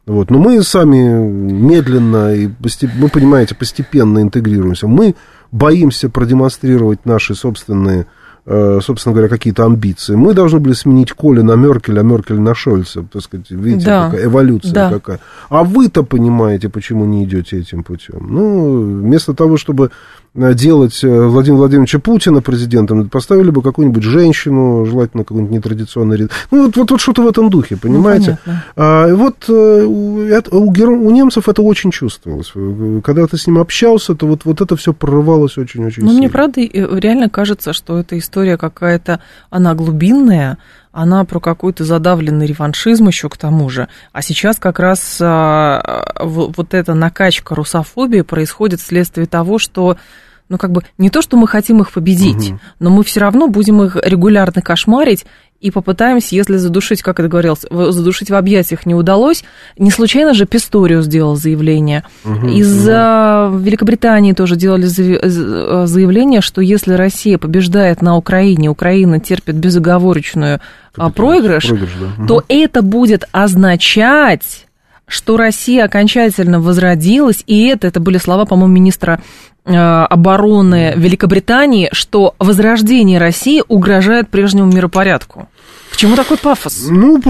Вот. Но мы сами медленно и, посте- вы понимаете, постепенно интегрируемся. Мы боимся продемонстрировать наши собственные, э, собственно говоря, какие-то амбиции. Мы должны были сменить Коля на Меркель, а Меркель на Шольца. Так сказать, видите, Да. какая эволюция Да. какая. А вы-то понимаете, почему не идете этим путем. Ну, вместо того, чтобы делать э, Владимира Владимировича Путина президентом, поставили бы какую-нибудь женщину, желательно какой-нибудь нетрадиционный ряд. Ну, вот, вот, вот что-то в этом духе, понимаете? понятно. А, вот э, у, у, геро- у немцев это очень чувствовалось. Э, Когда ты с ним общался, то вот, вот это все прорывалось очень-очень Ну, сильно. мне правда э, реально кажется, что эта история какая-то, она глубинная, она про какой-то задавленный реваншизм еще к тому же. А сейчас как раз а, вот эта накачка русофобии происходит вследствие того, что ну, как бы, не то, что мы хотим их победить, Мгм. но мы все равно будем их регулярно кошмарить и попытаемся, если задушить, как это говорилось, задушить в объятиях не удалось. Не случайно же Писторио сделал заявление. Из а, Великобритании тоже делали з- заявление, что если Россия побеждает на Украине, Украина терпит безоговорочную а, проигрыш, Проигрыш, да. то это будет означать, что Россия окончательно возродилась, и это, это были слова, по-моему, министра обороны Великобритании, что возрождение России угрожает прежнему миропорядку. К чему такой пафос? Ну,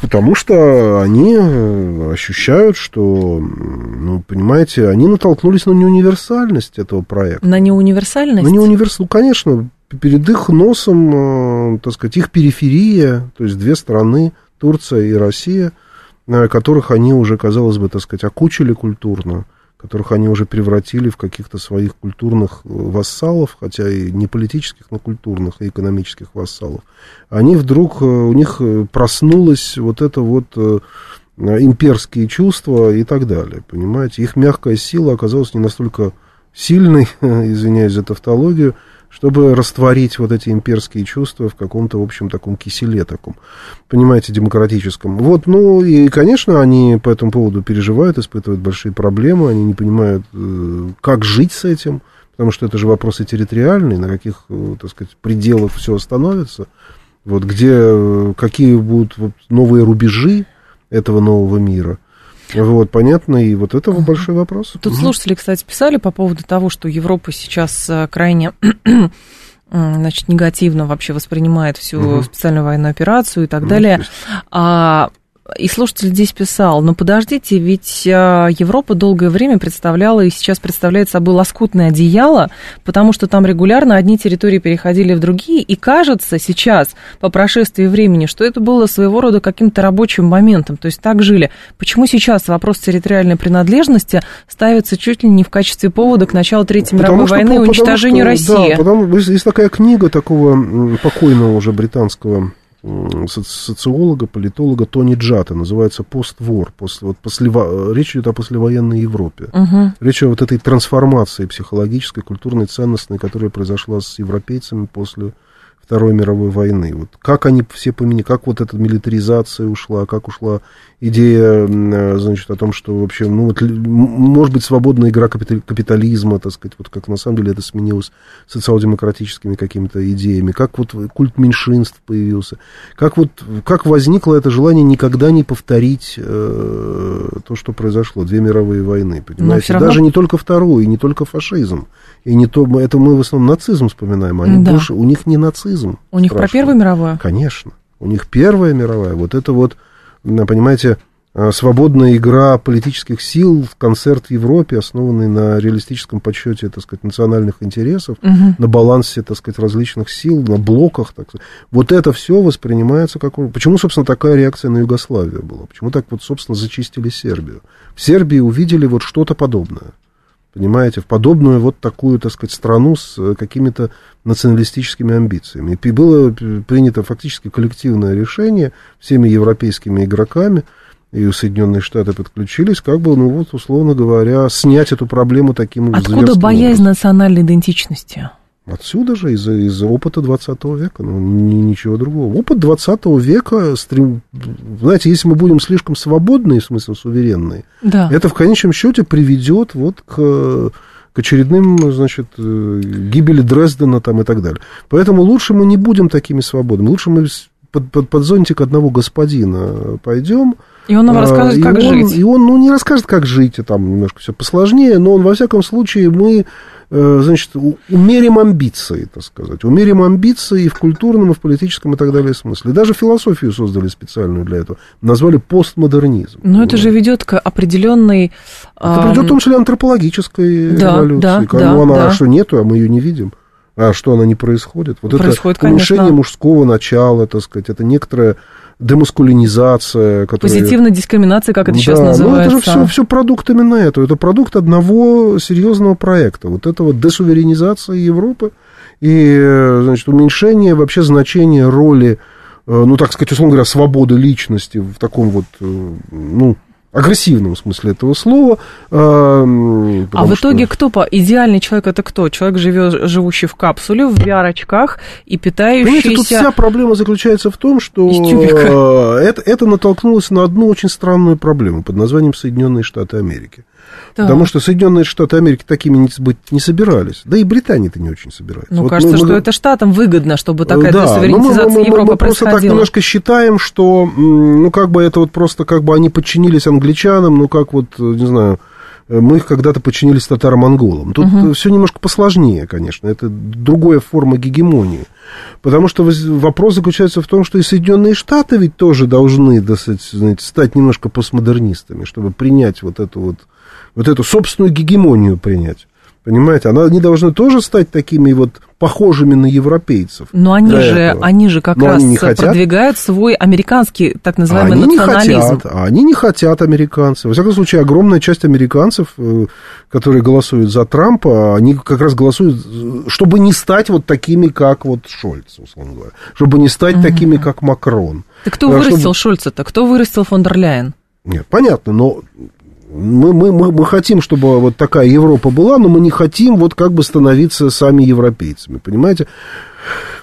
потому что они э, ощущают, что, ну, понимаете, они натолкнулись на неуниверсальность этого проекта. На неуниверсальность? На неуниверс... Ну, конечно, перед их носом, э, так сказать, их периферия, то есть две страны, Турция и Россия, э, которых они уже, казалось бы, так сказать, окучили культурно, которых они уже превратили в каких-то своих культурных э, вассалов, хотя и не политических, но культурных и экономических вассалов. Они вдруг, э, у них э, проснулось вот это вот имперские чувства и так далее, понимаете. Их мягкая сила оказалась не настолько сильной, *laughs* извиняюсь за тавтологию, чтобы растворить вот эти имперские чувства в каком-то, в общем, таком киселе таком, понимаете, демократическом. Вот, ну, и, конечно, они по этому поводу переживают, испытывают большие проблемы, они не понимают, э, как жить с этим, потому что это же вопросы территориальные, на каких, э, так сказать, пределах все остановится, вот, где, э, какие будут вот новые рубежи этого нового мира. Вот, понятно, и вот это большой вопрос. Тут слушатели, кстати, писали по поводу того, что Европа сейчас э, крайне *clears throat* значит, негативно вообще воспринимает всю Мгм. специальную военную операцию и так Ну, далее. А, и слушатель здесь писал, ну подождите, ведь а, Европа долгое время представляла и сейчас представляет собой лоскутное одеяло, потому что там регулярно одни территории переходили в другие, и кажется сейчас, по прошествии времени, что это было своего рода каким-то рабочим моментом, то есть так жили. Почему сейчас вопрос территориальной принадлежности ставится чуть ли не в качестве повода к началу Третьей мировой что- войны и потому уничтожению что- России? Да, потому есть, такая книга такого покойного уже британского социолога, политолога Тони Джата, называется «Поствор». После, вот послево- речь идет о послевоенной Европе. Мгм. Речь о вот этой трансформации психологической, культурной, ценностной, которая произошла с европейцами после Второй мировой войны. Вот как они все поменяли, как вот эта милитаризация ушла, как ушла идея, э, значит, о том, что вообще, ну, вот, может быть, свободная игра капитали- капитализма, так сказать, вот как на самом деле это сменилось социал-демократическими какими-то идеями, как вот культ меньшинств появился, как вот, как возникло это желание никогда не повторить э, то, что произошло, две мировые войны, понимаете, равно- даже не только вторую, и не только фашизм, и не то, это мы в основном нацизм вспоминаем, а они Да. больше, у них не нацизм. У них про. Первую мировую? Конечно. У них Первая мировая. Вот это вот, понимаете, а, свободная игра политических сил, концерт в Европе, основанный на реалистическом подсчете, так сказать, национальных интересов, Мгм. на балансе, так сказать, различных сил, на блоках, так сказать. Вот это все воспринимается как... Почему, собственно, такая реакция на Югославию была? Почему так вот, собственно, зачистили Сербию? В Сербии увидели вот что-то подобное. Понимаете, в подобную вот такую, так сказать, страну с э, какими-то националистическими амбициями. И было принято фактически коллективное решение всеми европейскими игроками, и Соединенные Штаты подключились, как бы, ну вот, условно говоря, снять эту проблему таким Откуда боязнь национальной идентичности? Отсюда же, из, из опыта 20 века, ну, ни- ничего другого. Опыт 20 века, стрем- знаете, если мы будем слишком свободные, в смысле суверенные, Да. это в конечном счете приведет вот к, к очередным, значит, э, гибели Дрездена там и так далее. Поэтому лучше мы не будем такими свободными, лучше мы под, под, под зонтик одного господина пойдем. И он нам а, расскажет, и как он- жить. И он, ну, не расскажет, как жить, и там немножко все посложнее, но он, во всяком случае, мы, э, значит, умерим амбиции, так сказать, умерим амбиции и в культурном, и в политическом, и так далее смысле. Даже философию создали специальную для этого, назвали постмодернизм. Но это же ведет к определенной... Это придет в том числе антропологической Да, революции. да, да, ну, она да. что нету, а мы ее не видим. А что она не происходит? Вот Происходит, это уменьшение конечно. мужского начала, так сказать, это некоторая демаскулинизация, которая... Позитивная дискриминация, как это сейчас да, называется. Ну, это же все, все продукт именно этого. Это продукт одного серьезного проекта. Вот этого десуверенизации Европы и, значит, уменьшение вообще значения роли, э, ну, так сказать, условно говоря, свободы личности в таком вот, э, ну, агрессивном смысле этого слова. э, м, А в что- итоге кто по идеальный человек это кто? Человек живет, живущий в капсуле, в VR-очках и Понимаете, тут питающийся. вся проблема заключается в том, что э, это, это натолкнулось на одну очень странную проблему под названием Соединенные Штаты Америки. Да. Потому что Соединенные Штаты Америки такими не, быть не собирались. Да и Британия-то не очень собирается. Ну, Вот кажется, мы- что мы- это штатам выгодно, чтобы такая да, но мы- мы, мы- Европы мы просто так немножко считаем, что, ну, как бы это вот просто, как бы они подчинились англичанам, ну, как вот, э, не знаю, э, мы их когда-то подчинились татаро-монголам. Тут все немножко посложнее, конечно. Это другая форма гегемонии. Потому что вопрос заключается в том, что и Соединенные Штаты ведь тоже должны, так сказать, стать немножко постмодернистами, чтобы принять вот эту вот, вот эту собственную гегемонию принять. Понимаете, она, они должны тоже стать такими вот похожими на европейцев. Но они же, этого. они же как Но раз они не продвигают свой американский так называемый они не национализм. хотят, а они не хотят американцы. Во всяком случае, огромная часть американцев, э, которые голосуют за Трампа, они как раз голосуют, чтобы не стать вот такими, как вот Шольц, условно говоря. Чтобы не стать такими, как Макрон. Так кто Да, вырастил чтобы- Шольца-то? Кто вырастил фон дер Ляйен? Нет, понятно, но мы, мы, мы, мы хотим, чтобы вот такая Европа была, но мы не хотим вот как бы становиться сами европейцами, понимаете?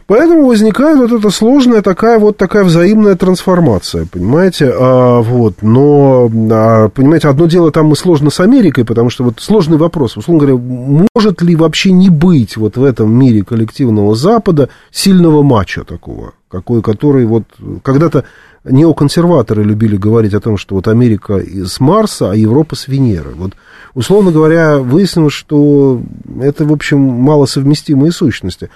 Поэтому возникает вот эта сложная такая вот такая взаимная трансформация, понимаете? А, вот, но, а, понимаете, одно дело там мы сложно с Америкой, потому что вот сложный вопрос, условно говоря, может ли вообще не быть вот в этом мире коллективного Запада сильного матча такого, какой, который вот когда-то неоконсерваторы любили говорить о том, что вот Америка с Марса, а Европа с Венеры. Вот, условно говоря, выяснилось, что это, в общем, малосовместимые сущности.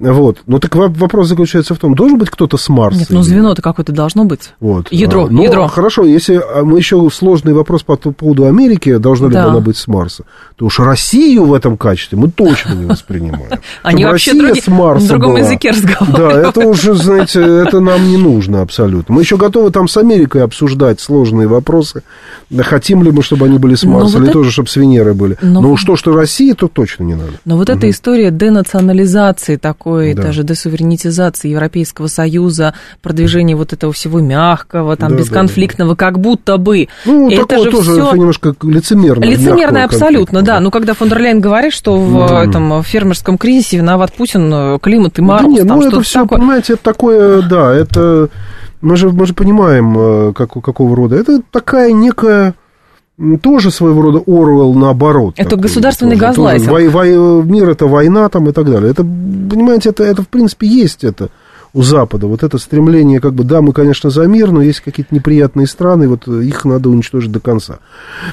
Вот. Но так во- вопрос заключается в том, должен быть кто-то с Марса? Нет, ну звено-то какое-то должно быть. вот. Ядро, А, ну, ядро. Хорошо, если а, мы еще сложный вопрос по поводу Америки, должна ли Да. она быть с Марса, то уж Россию в этом качестве мы точно не воспринимаем. *laughs* Они вообще с Марса на другом языке Да, разговаривают. это уже, знаете, это нам не нужно абсолютно. Мы еще готовы там с Америкой обсуждать сложные вопросы. Да, Хотим ли мы, чтобы они были с Но Марса, или тоже, чтобы с Венеры были. Но- Но уж то, что Россия, то точно не надо. Но вот эта история денационализации такой, Да. даже десуверенитизации Европейского Союза, продвижение вот этого всего мягкого, там, Да, да, бесконфликтного, как будто бы. Ну, это такое же тоже это немножко лицемерно. Лицемерно абсолютно, конфликта, да. Ну, когда фон дер Ляйен говорит, что в этом фермерском кризисе виноват Путин, э, климат и Марс, Да нет, там ну это все, такое. понимаете, это такое, да, это мы же, мы же понимаем, э, как, какого рода. Это такая некая тоже своего рода Оруэлл наоборот. Это такой, государственный тоже, тоже газлайтинг. вой- вой- мир это война там и так далее. Это, понимаете, это, это в принципе есть это у Запада. Вот это стремление, как бы, да, мы, конечно, за мир, но есть какие-то неприятные страны, вот их надо уничтожить до конца.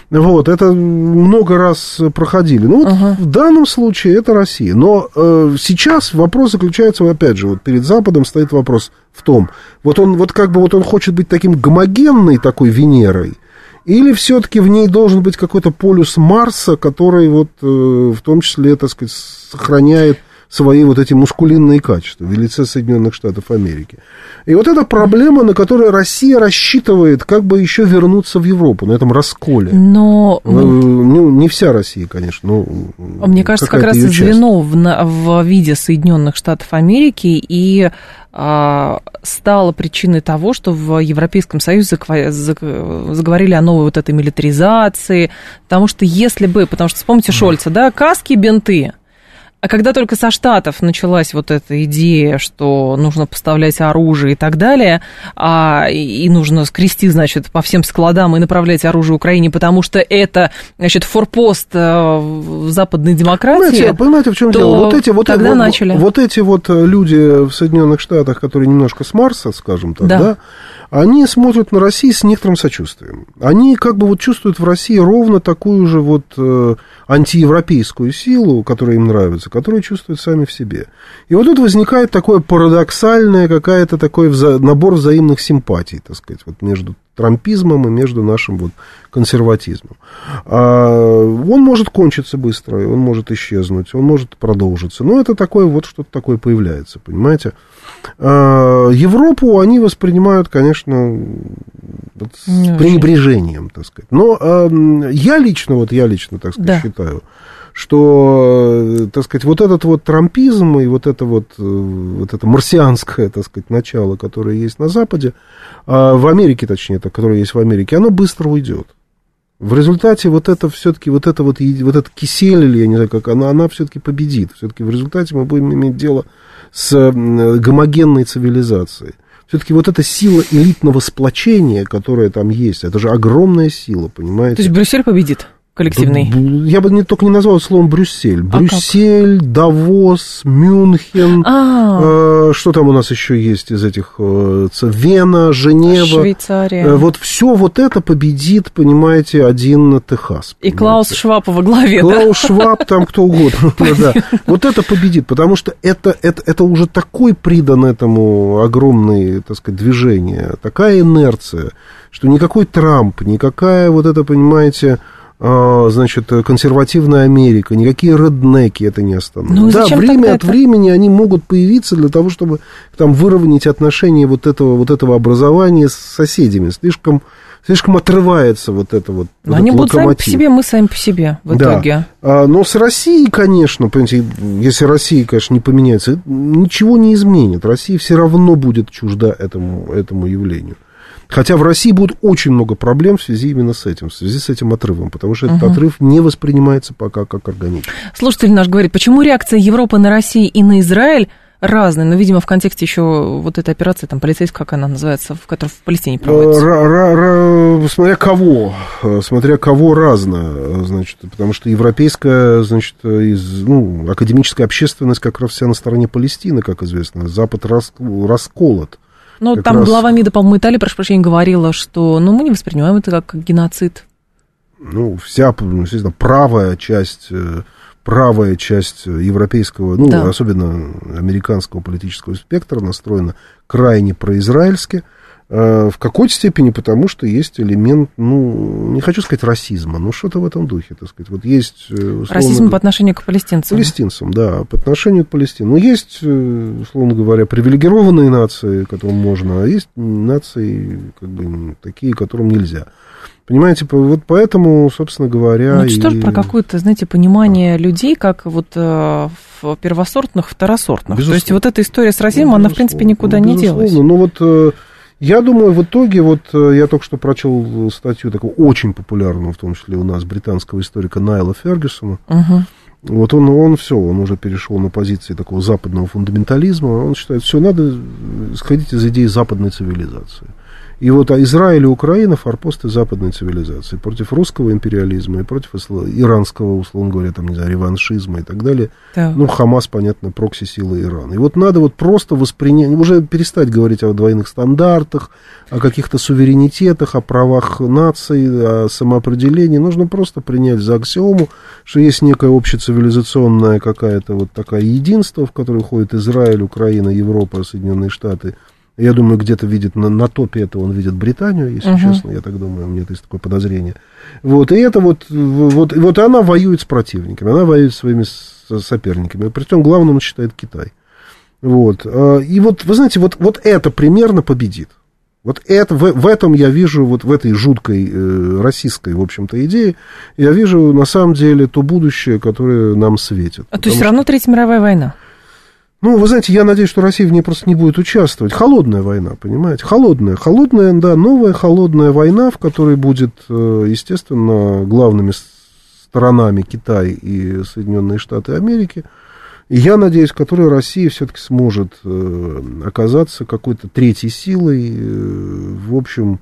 Вот, это много раз проходили. Ну, вот Ага. в данном случае это Россия. Но э, сейчас вопрос заключается, опять же, вот перед Западом стоит вопрос в том, вот он, вот как бы вот он хочет быть таким гомогенной такой Венерой, Или все-таки в ней должен быть какой-то полюс Марса, который вот э, в том числе, так сказать, сохраняет свои вот эти мускулинные качества в лице Соединенных Штатов Америки. И вот эта проблема, на которую Россия рассчитывает, как бы еще вернуться в Европу на этом расколе. Но... Э, ну, не вся Россия, конечно. Но а Мне кажется, как раз звено в, в виде Соединенных Штатов Америки и стало причиной того, что в Европейском Союзе заговорили о новой вот этой милитаризации, потому что если бы, потому что вспомните Шольца, да, каски, бинты, а когда только со Штатов началась вот эта идея, что нужно поставлять оружие и так далее, а, и нужно скрести, значит, по всем складам и направлять оружие Украине, потому что это, значит, форпост э, западной демократии. Понимаете, понимаете в чем дело? Вот эти вот, тогда вот, начали. вот эти вот люди в Соединенных Штатах, которые немножко с Марса, скажем так, да, да они смотрят на Россию с некоторым сочувствием. Они как бы вот чувствуют в России ровно такую же вот э, антиевропейскую силу, которая им нравится, которую чувствуют сами в себе. И вот тут возникает такое парадоксальное, какая-то такой вза- набор взаимных симпатий, так сказать, вот между трампизмом и между нашим вот консерватизмом. А, он может кончиться быстро, он может исчезнуть, он может продолжиться. Но это такое вот что-то такое появляется, понимаете? А, Европу они воспринимают, конечно, с пренебрежением, так сказать. Но а, я лично, вот я лично, так сказать, да. считаю, что, так сказать, вот этот вот трампизм и вот это вот, вот это марсианское, так сказать, начало, которое есть на Западе, а, в Америке, точнее, это, которое есть в Америке, оно быстро уйдет. В результате вот это все-таки, вот это вот, вот этот кисель, или я не знаю как, она, она все-таки победит. Все-таки в результате мы будем иметь дело с гомогенной цивилизацией. Все-таки вот эта сила элитного сплочения, которая там есть, это же огромная сила, понимаете? То есть Брюссель победит? Коллективный? Я бы не, только не назвал словом Брюссель. А Брюссель, как? Давос, Мюнхен. А. Э, что там у нас еще есть из этих? Э, Вена, Женева. Швейцария. Э, вот все вот это победит, понимаете, один Техас. И Клаус Шваб во главе. Клаус да? Шваб, там кто угодно. *laughs* да. Вот это победит, потому что это, это, это уже такой придан этому огромное, так сказать, движение, такая инерция, что никакой Трамп, никакая вот это, понимаете, а, значит, консервативная Америка, никакие реднеки это не остановят. Ну, да, время от это? времени они могут появиться для того, чтобы там выровнять отношения вот этого, вот этого образования с соседями. Слишком, слишком отрывается вот это вот. Но вот они будут локомотив. сами по себе, мы сами по себе в да. итоге. А, но с Россией, конечно, понимаете, если Россия, конечно, не поменяется, ничего не изменит. Россия все равно будет чужда этому, этому явлению. Хотя в России будет очень много проблем в связи именно с этим, в связи с этим отрывом, потому что этот угу. отрыв не воспринимается пока как органический. Слушатель наш говорит, почему реакция Европы на Россию и на Израиль разные, но, видимо, в контексте еще вот этой операции, там, полицейская, как она называется, в которой в Палестине проводится. Смотря кого, смотря кого разно, значит, потому что европейская, значит, из, ну, академическая общественность как раз вся на стороне Палестины, как известно, Запад рас, расколот. Ну, там раз... глава МИДа, по-моему, Италии, прошу прощения, говорила, что, ну, мы не воспринимаем это как геноцид. Ну, вся, ну, естественно, правая часть, э, правая часть европейского, ну, да. особенно американского политического спектра настроена крайне произраильски. Э, в какой-то степени потому, что есть элемент, ну, не хочу сказать расизма, но что-то в этом духе, так сказать. Вот есть... Э, Расизм по отношению к палестинцам. Палестинцам, да, по отношению к палестинцам. Но есть, э, условно говоря, привилегированные нации, которым можно, а есть нации, как бы, такие, которым нельзя. Понимаете, вот поэтому, собственно говоря... Ну, это что и... про какое-то, знаете, понимание людей, как вот э, в первосортных, второсортных. Безусловно. То есть вот эта история с расизмом, она, в принципе, никуда не делась. Ну, вот я думаю, в итоге, вот э, я только что прочел статью такого очень популярного, в том числе у нас, британского историка Найла Фергюсона. Угу. Вот он, он все, он уже перешел на позиции такого западного фундаментализма. Он считает, все, надо сходить из идеи западной цивилизации. И вот а Израиль и Украина форпосты западной цивилизации против русского империализма и против иранского, условно говоря, там, не знаю, реваншизма и так далее. Да. Ну, Хамас, понятно, прокси-силы Ирана. И вот надо вот просто воспринять, уже перестать говорить о двойных стандартах, о каких-то суверенитетах, о правах наций, о самоопределении. Нужно просто принять за аксиому, что есть некая общецивилизационная какая-то вот такая единство, в которое входит Израиль, Украина, Европа, Соединенные Штаты – Я думаю, где-то видит на, на топе этого он видит Британию, если Мгм. честно, я так думаю, у меня есть такое подозрение. Вот, и это вот, вот, вот она воюет с противниками, она воюет с своими соперниками. Притом главным он считает Китай. Вот. а, И вот, вы знаете, вот, вот это примерно победит. Вот это, в, в этом я вижу, вот в этой жуткой э, российской, в общем-то, идее, я вижу на самом деле то будущее, которое нам светит. А, то есть все равно Третья мировая война. Ну, вы знаете, я надеюсь, что Россия в ней просто не будет участвовать. Холодная война, понимаете? Холодная. Холодная, да, новая холодная война, в которой будет, э, естественно, главными сторонами Китай и Соединенные Штаты Америки. И я надеюсь, в которой Россия все-таки сможет э, оказаться какой-то третьей силой, э, в общем,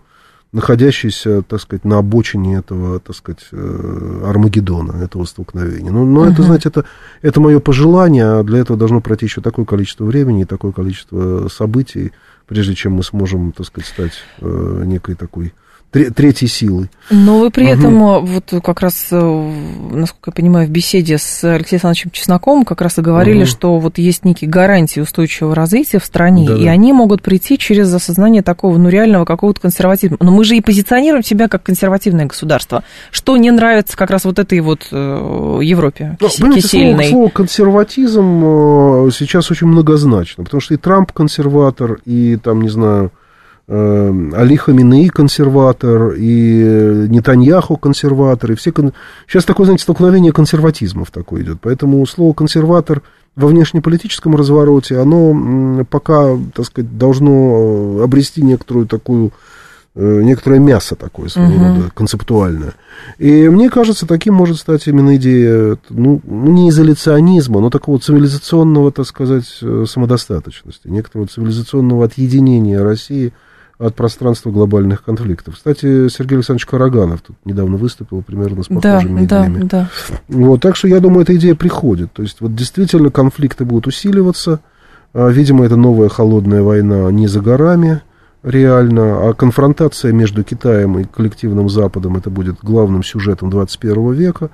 находящейся, так сказать, на обочине этого, так сказать, э, Армагеддона, этого столкновения. Ну, но это, знаете, это, это мое пожелание, а для этого должно пройти еще такое количество времени и такое количество событий, прежде чем мы сможем, так сказать, стать э, некой такой третьей силой. Но вы при этом, э, вот как раз, э, насколько я понимаю, в беседе с Алексеем Александровичем Чесноковым как раз и говорили, Мгм. что вот есть некие гарантии устойчивого развития в стране, Да-да. и они могут прийти через осознание такого, ну, реального какого-то консерватизма. Но мы же и позиционируем себя как консервативное государство, что не нравится как раз вот этой вот э, Европе Ну, кис- понимаете, слово, кисельной. слово консерватизм сейчас очень многозначно, потому что и Трамп консерватор, и там, не знаю, Али Хаминеи консерватор, и э, Нетаньяху консерватор, и все... кон- Сейчас такое, знаете, столкновение консерватизмов такое идет, поэтому слово консерватор во внешнеполитическом развороте, оно пока, так сказать, должно э, обрести некоторую такую э, некоторое мясо такое своего Мгм. рода, концептуальное. И мне кажется, таким может стать именно идея, ну, ну, не изоляционизма, но такого цивилизационного, так сказать, самодостаточности, некоторого цивилизационного отъединения России от пространства глобальных конфликтов. Кстати, Сергей Александрович Караганов тут недавно выступил примерно с Да, похожими да, идеями. да. Вот, так что я думаю, эта идея приходит. То есть, вот действительно конфликты будут усиливаться. А, Видимо, это новая холодная война не за горами реально, а конфронтация между Китаем и коллективным Западом это будет главным сюжетом 21 века.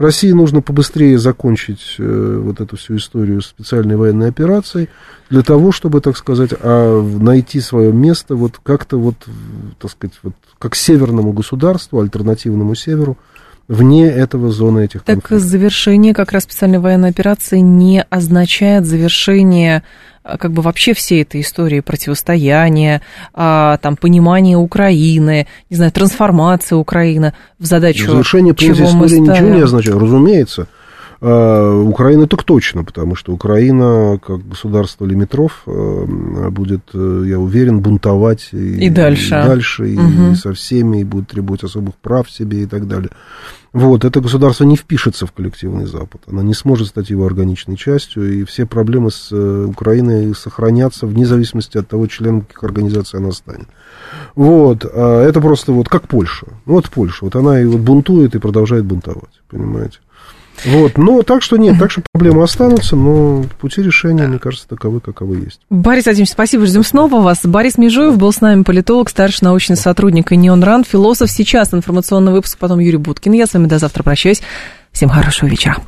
России нужно побыстрее закончить э, вот эту всю историю специальной военной операцией для того, чтобы, так сказать, а, найти свое место вот как-то вот, так сказать, вот как северному государству, альтернативному северу, вне этого зоны этих Так конфликтов. завершение как раз специальной военной операции не означает завершение а, как бы вообще всей этой истории противостояния, а, там, понимания Украины, не знаю, трансформации Украины в задачу, Завершение принятия истории ничего не означает, разумеется. А, Украина так точно, потому что Украина, как государство лимитров, э, будет, э, я уверен, бунтовать и, И дальше. и, дальше, Мгм. и со всеми, и будет требовать особых прав себе и так далее. Вот, это государство не впишется в коллективный Запад, она не сможет стать его органичной частью, и все проблемы с э, Украиной сохранятся вне зависимости от того, членом каких организаций она станет. Вот, а это просто вот как Польша. Ну, Вот Польша, вот она и вот бунтует и продолжает бунтовать, понимаете. Вот, но так что нет, так что проблемы останутся, но пути решения, мне кажется, таковы, каковы есть. Борис Владимирович, спасибо, ждем снова вас. Борис Межуев был с нами, политолог, старший научный сотрудник Инион Ран, философ. Сейчас информационный выпуск, потом Юрий Буткин. Я с вами до завтра прощаюсь. Всем хорошего вечера.